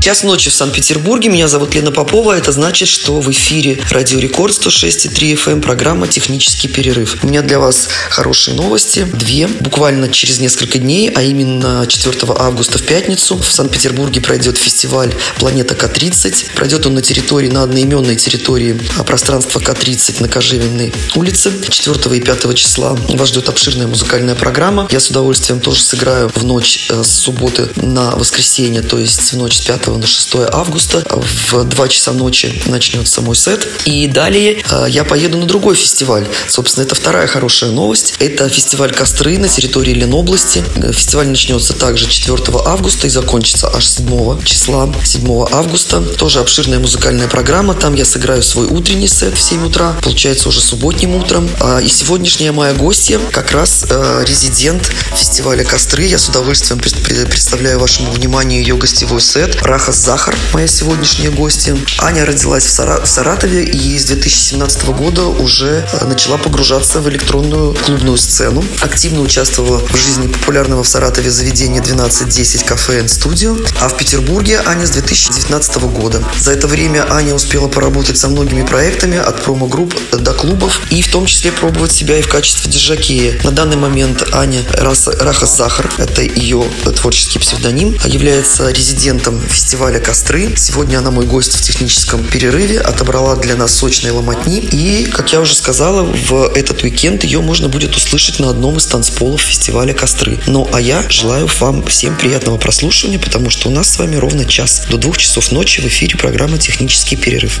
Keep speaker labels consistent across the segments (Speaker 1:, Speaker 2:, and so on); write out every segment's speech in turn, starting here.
Speaker 1: Час ночи в Санкт-Петербурге. Меня зовут Лена Попова. Это значит, что в эфире Радио Рекорд 106,3 FM эм, программа «Технический перерыв». У меня для вас хорошие новости. Две. Буквально через несколько дней, а именно 4 августа в пятницу, в Санкт-Петербурге пройдет фестиваль «Планета К-30». Пройдет он на территории, на одноименной территории а, пространства К-30 на Кожевенной улице. 4 и 5 числа вас ждет обширная музыкальная программа. Я с удовольствием тоже сыграю в ночь э, с субботы на воскресенье, то есть в ночь с 5 на 6 августа. В 2 часа ночи начнется мой сет. И далее э, я поеду на другой фестиваль. Собственно, это вторая хорошая новость. Это фестиваль Костры на территории Ленобласти. Фестиваль начнется также 4 августа и закончится аж 7 числа, 7 августа. Тоже обширная музыкальная программа. Там я сыграю свой утренний сет в 7 утра. Получается уже субботним утром. А, и сегодняшняя моя гостья как раз э, резидент фестиваля Костры. Я с удовольствием представляю вашему вниманию ее гостевой сет. Раха Захар, моя сегодняшняя гостья. Аня родилась в, Сара- в Саратове и с 2017 года уже э, начала погружаться в электронную клубную сцену. Активно участвовала в жизни популярного в Саратове заведения 1210 кафе Studio, а в Петербурге Аня с 2019 года. За это время Аня успела поработать со многими проектами от промо-групп до клубов и в том числе пробовать себя и в качестве диджакея. На данный момент Аня Рахас Захар, это ее творческий псевдоним, является резидентом фестиваля фестиваля «Костры». Сегодня она мой гость в техническом перерыве, отобрала для нас сочные ломотни. И, как я уже сказала, в этот уикенд ее можно будет услышать на одном из танцполов фестиваля «Костры». Ну, а я желаю вам всем приятного прослушивания, потому что у нас с вами ровно час до двух часов ночи в эфире программа «Технический перерыв».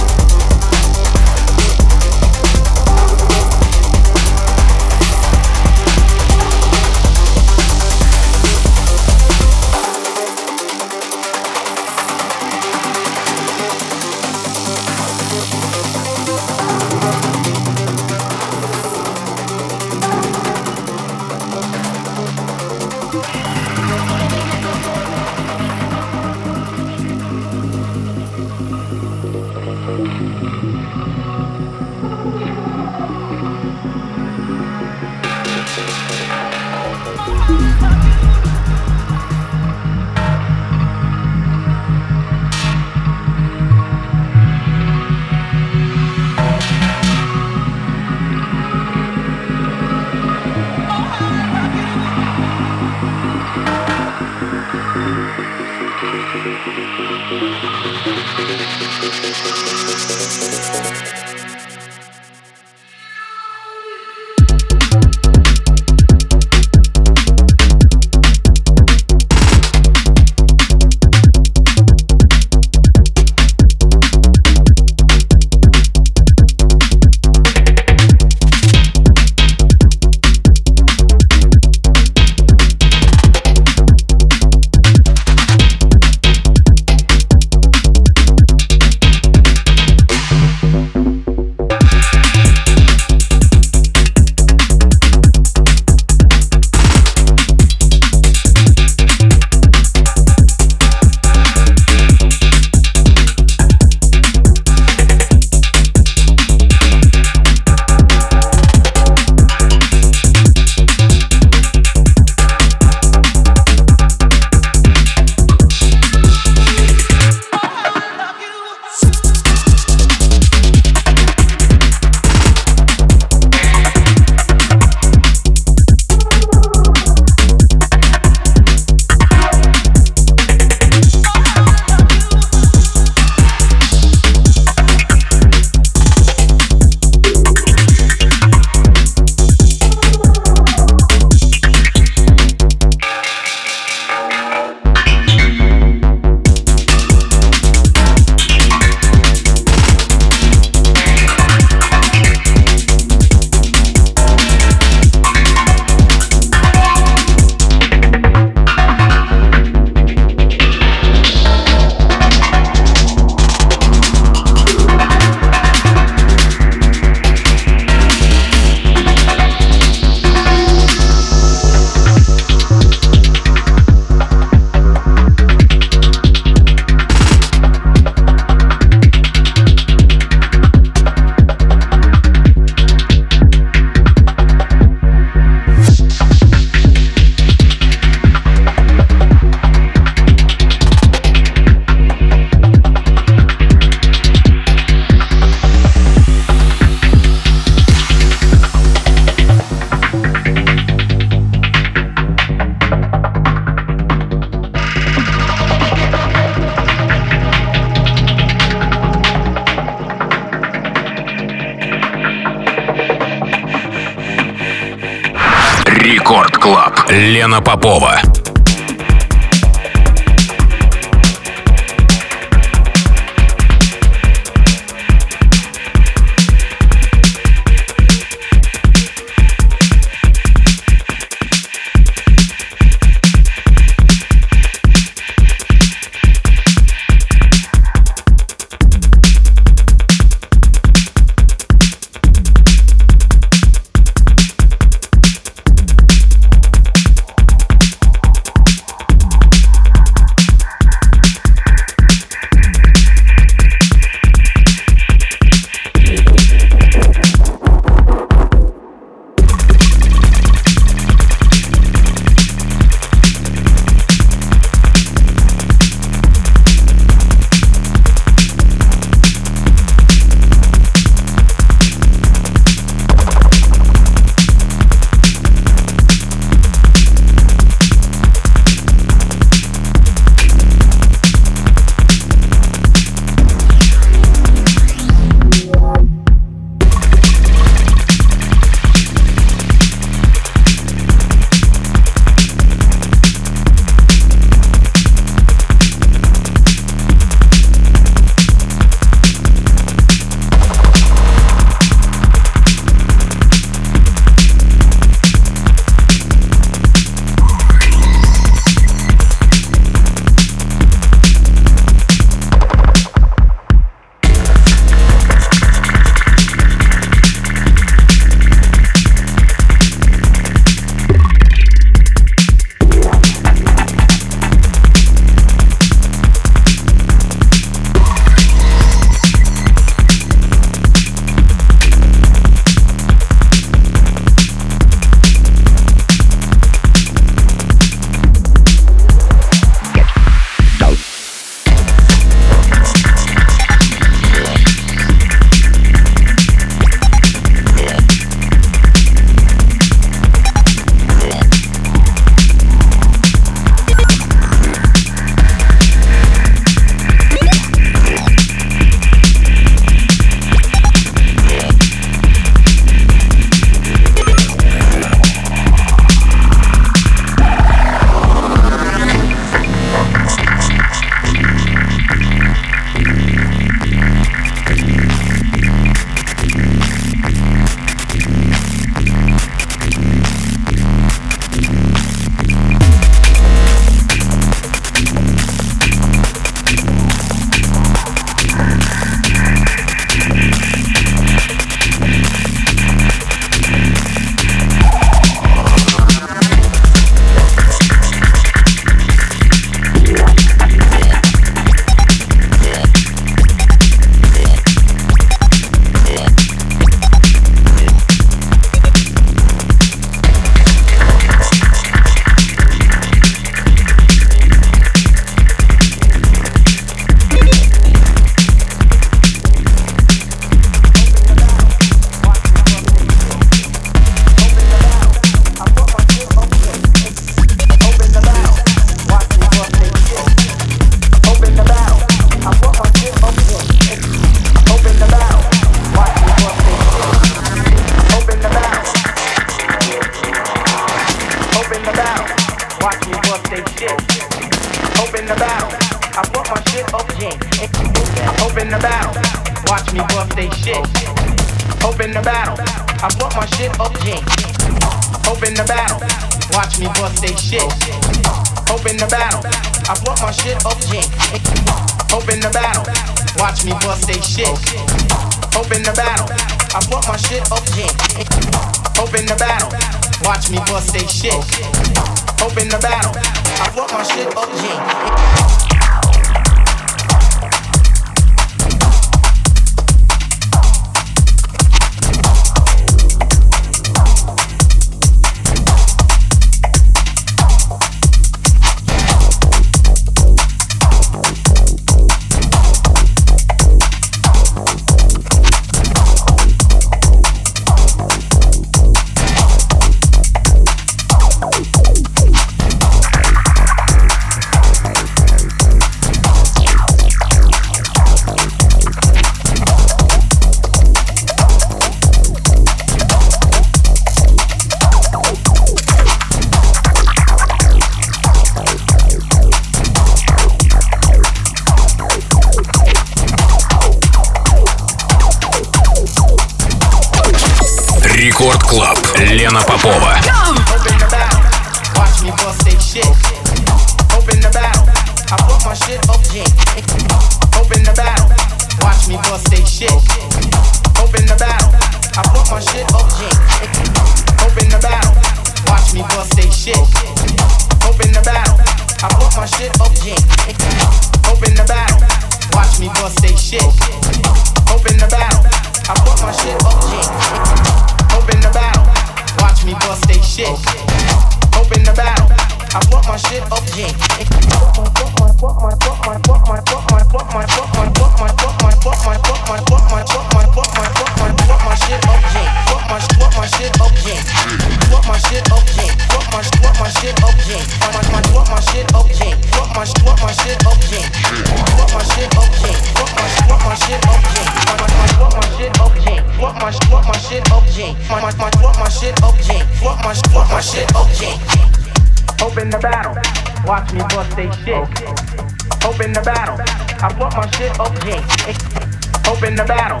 Speaker 2: Open the battle.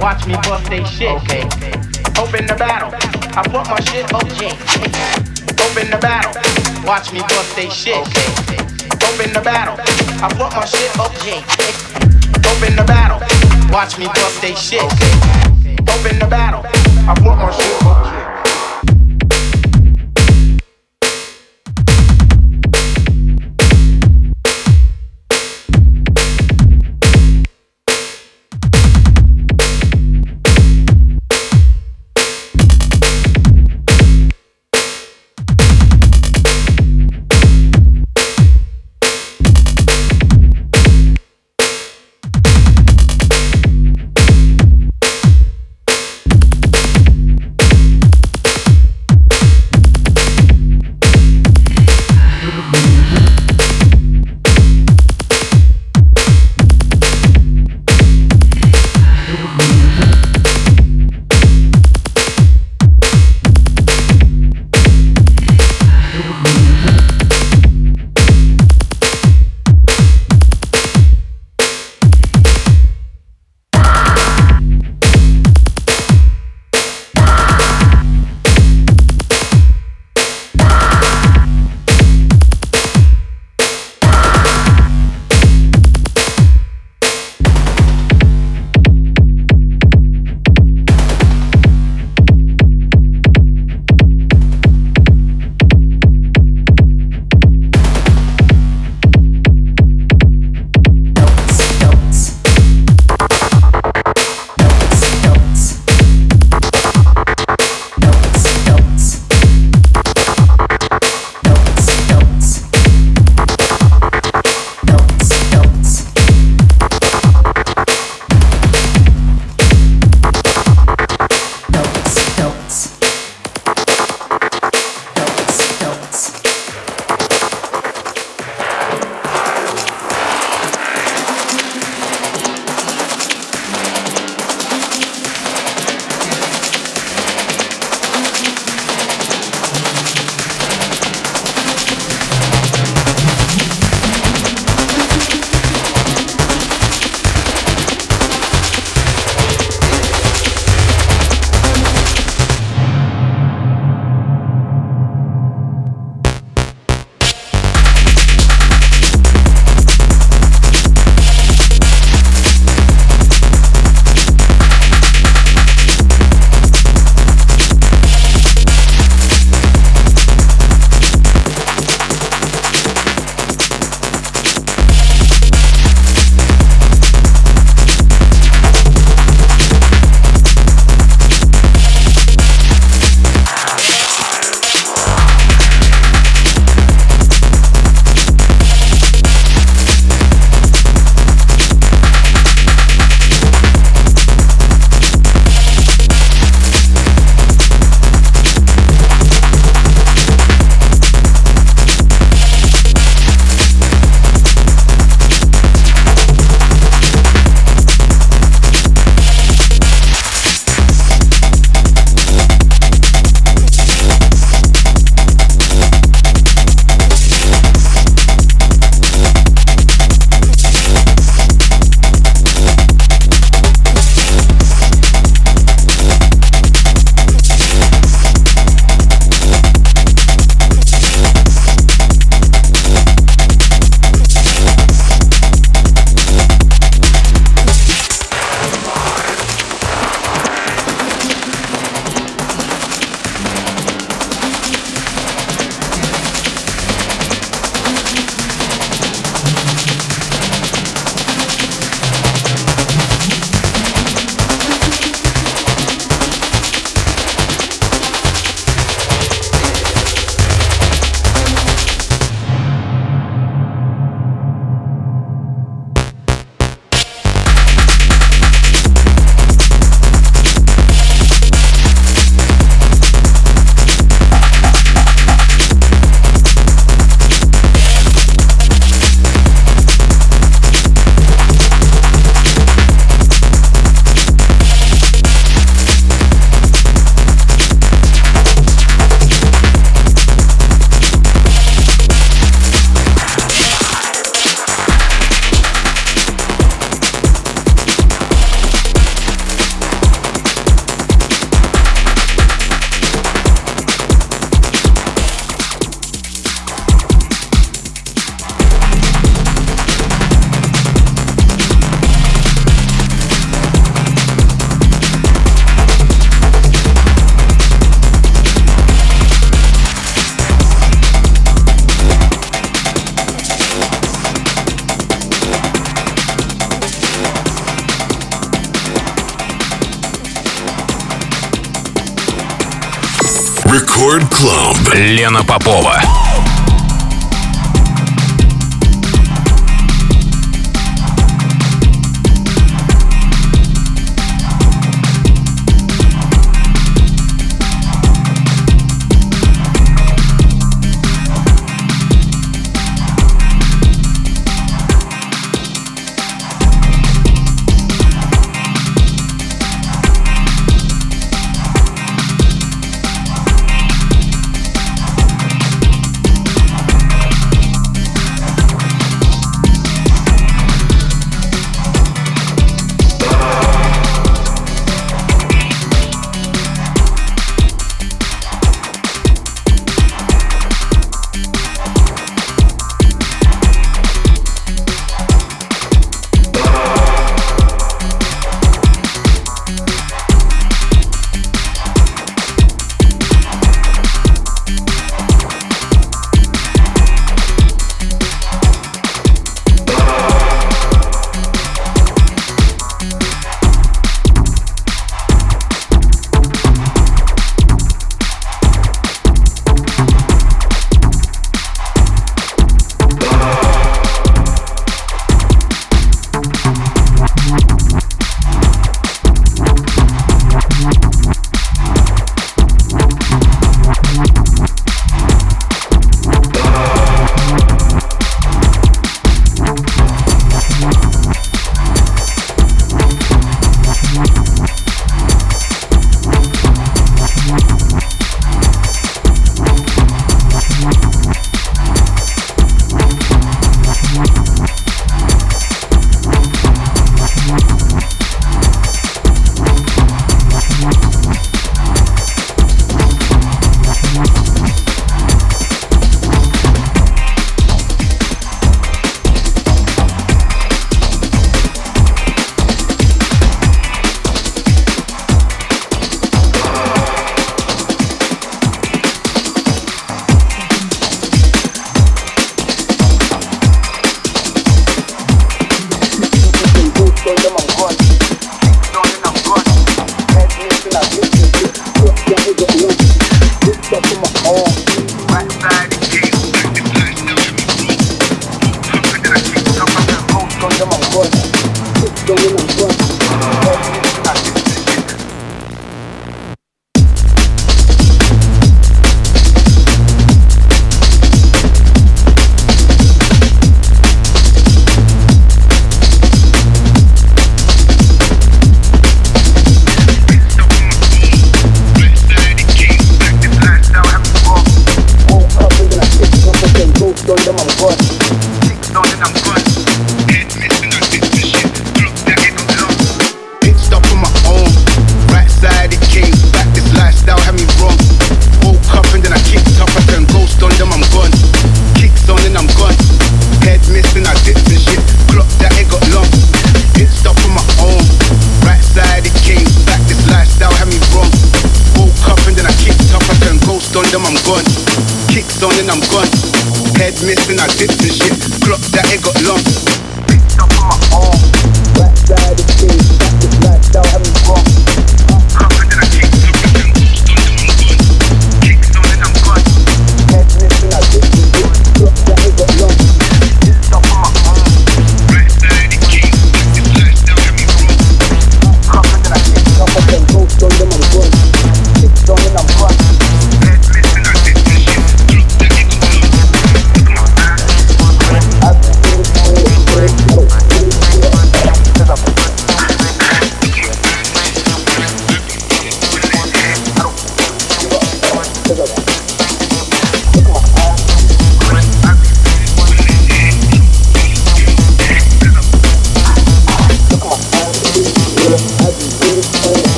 Speaker 2: Watch me bust they shit. Open the battle. I put my shit up. Open the battle. Watch me bust they shit. Open the battle. I put my shit up. Open the battle. Watch me bust they shit. Open the battle. I put my shit up.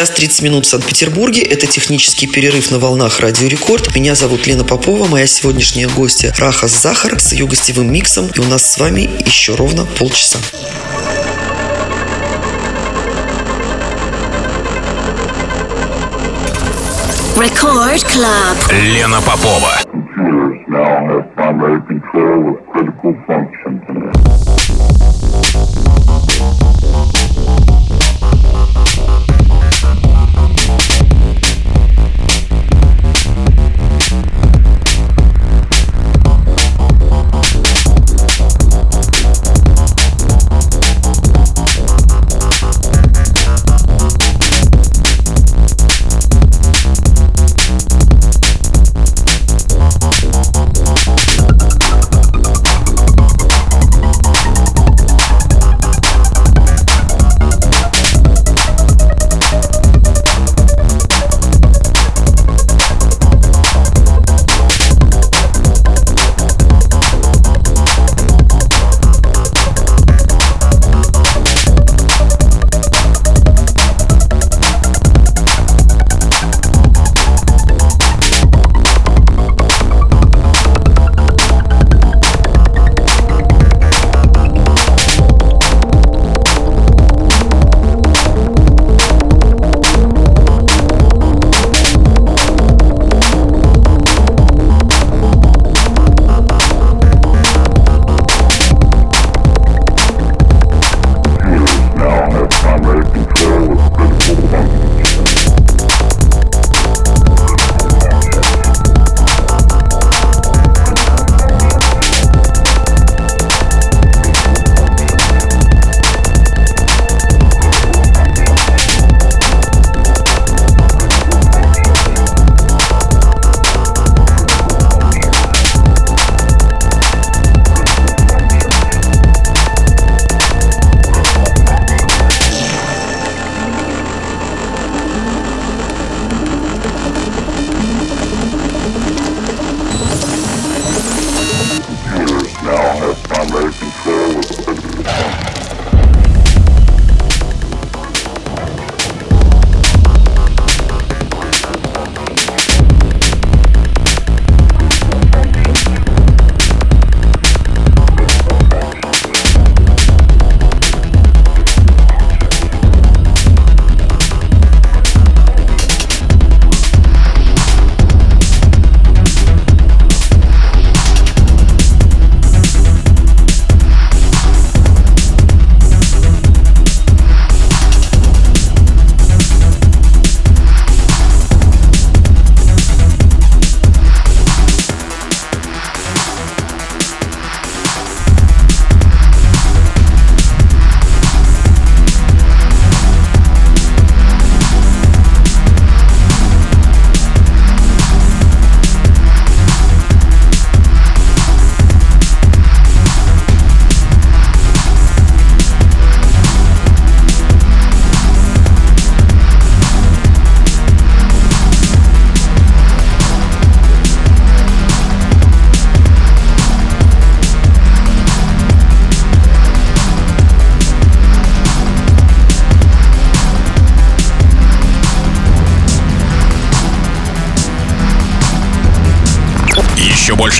Speaker 1: Час 30 минут в Санкт-Петербурге. Это технический перерыв на волнах Радио Рекорд. Меня зовут Лена Попова, моя сегодняшняя гостья Рахас Захар с ее гостевым миксом. И у нас с вами еще ровно полчаса.
Speaker 3: Record Club. Лена Попова.
Speaker 4: Computers now have primary control of critical functions.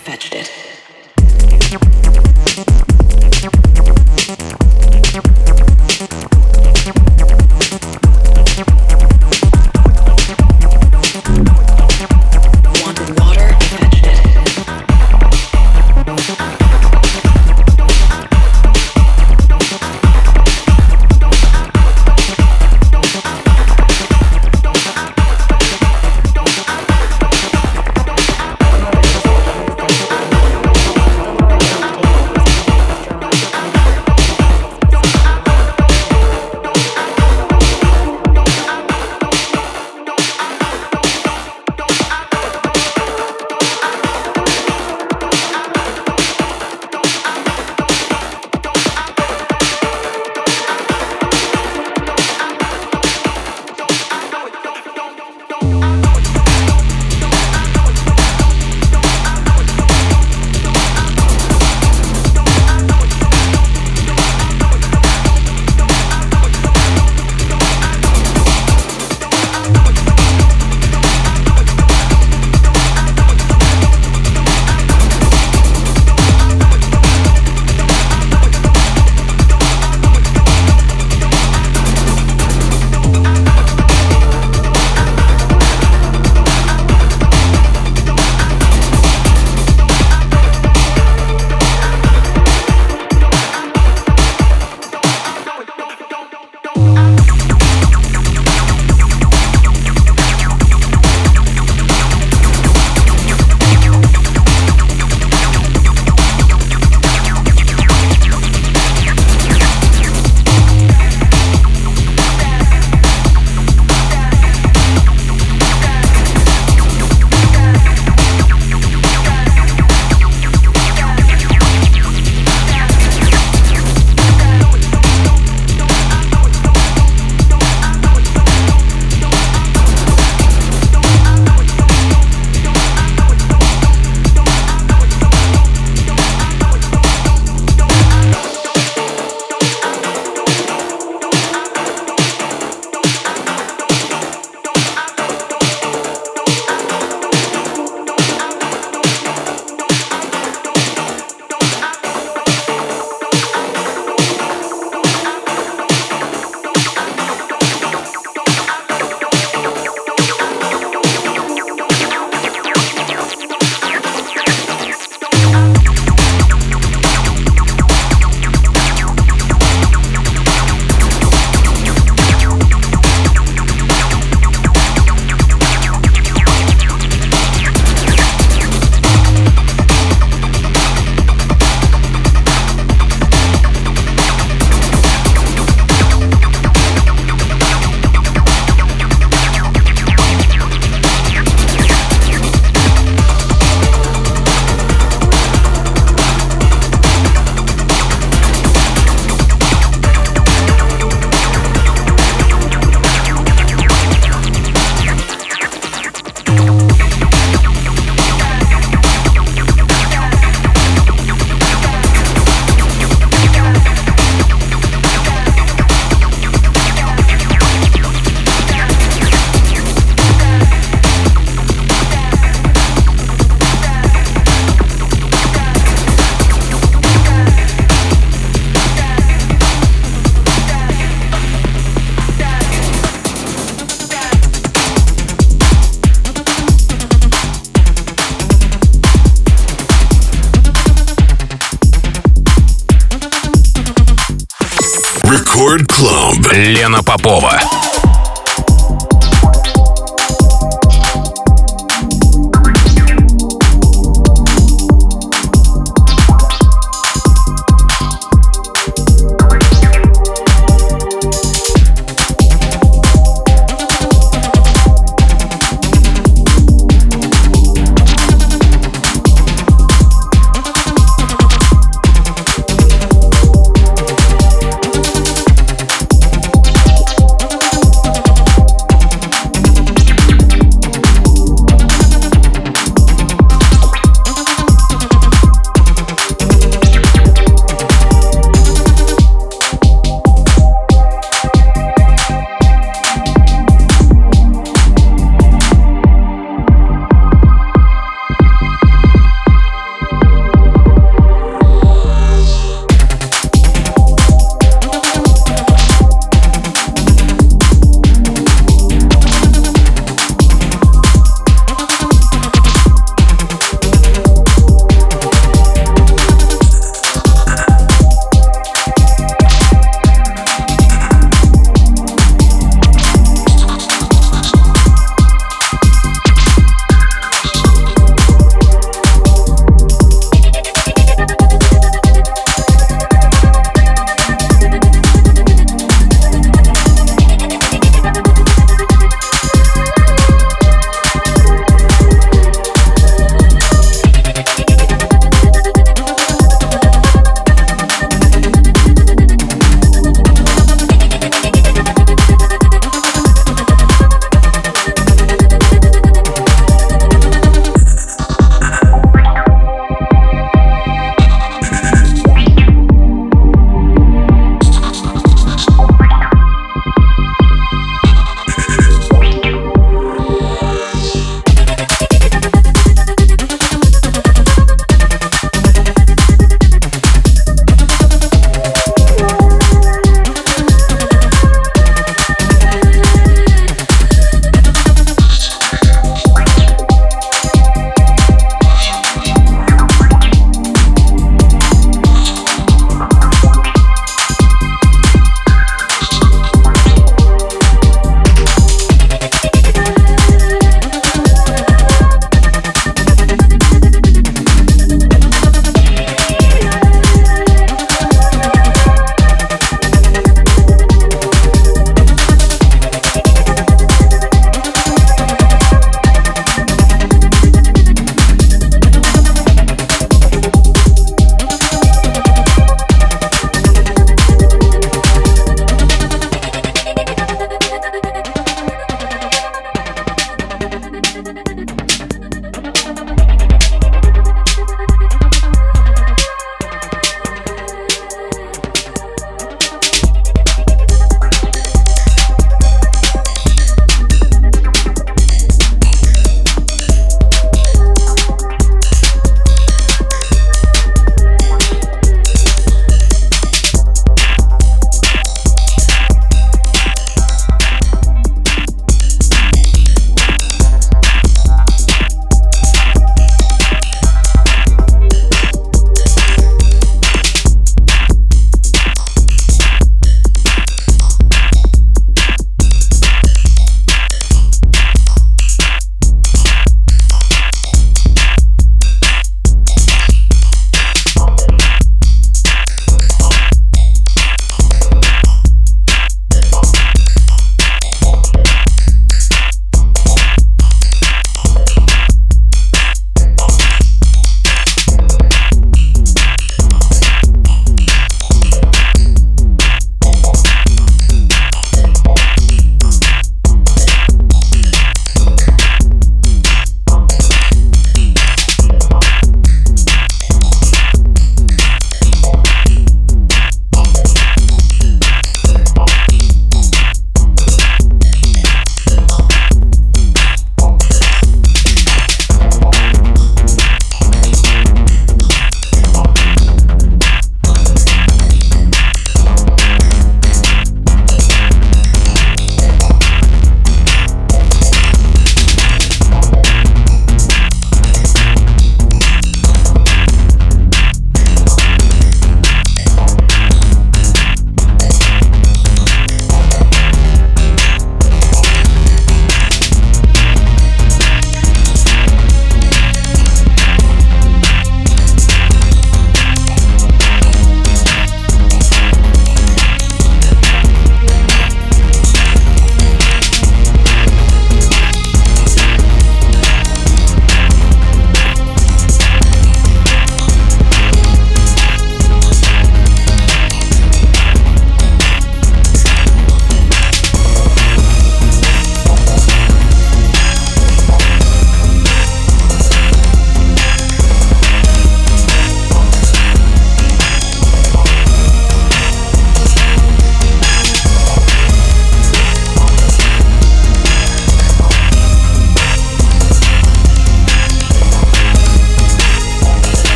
Speaker 3: fetched it. Лена Попова.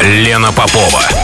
Speaker 3: Лена Попова.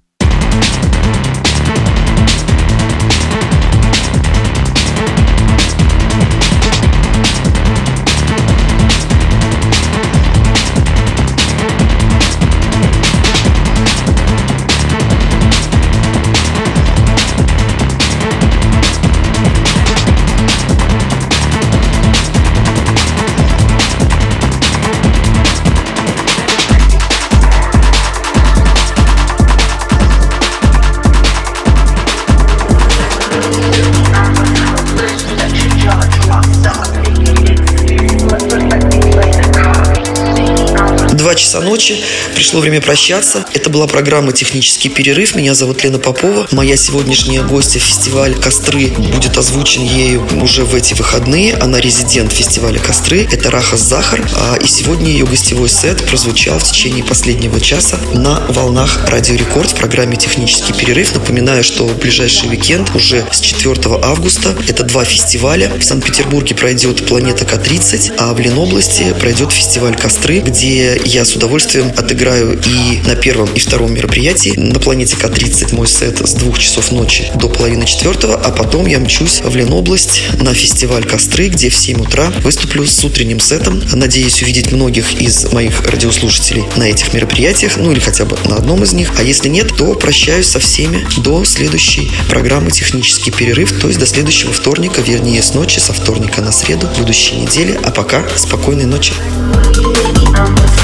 Speaker 1: Пришло время прощаться. Это была программа «Технический перерыв». Меня зовут Лена Попова. Моя сегодняшняя гостья фестиваль «Костры» будет озвучен ею уже в эти выходные. Она резидент фестиваля «Костры». Это Раха Захар. А, и сегодня ее гостевой сет прозвучал в течение последнего часа на волнах Радио Рекорд в программе «Технический перерыв». Напоминаю, что в ближайший уикенд уже с 4 августа это два фестиваля. В Санкт-Петербурге пройдет «Планета К-30», а в Ленобласти пройдет фестиваль «Костры», где я с удовольствием отыграю и на первом и втором мероприятии. На планете К-30 мой сет с двух часов ночи до половины четвертого, а потом я мчусь в Ленобласть на фестиваль Костры, где в 7 утра выступлю с утренним сетом. Надеюсь увидеть многих из моих радиослушателей на этих мероприятиях, ну или хотя бы на одном из них. А если нет, то прощаюсь со всеми до следующей программы «Технический перерыв», то есть до следующего вторника, вернее с ночи, со вторника на среду будущей недели. А пока спокойной ночи. let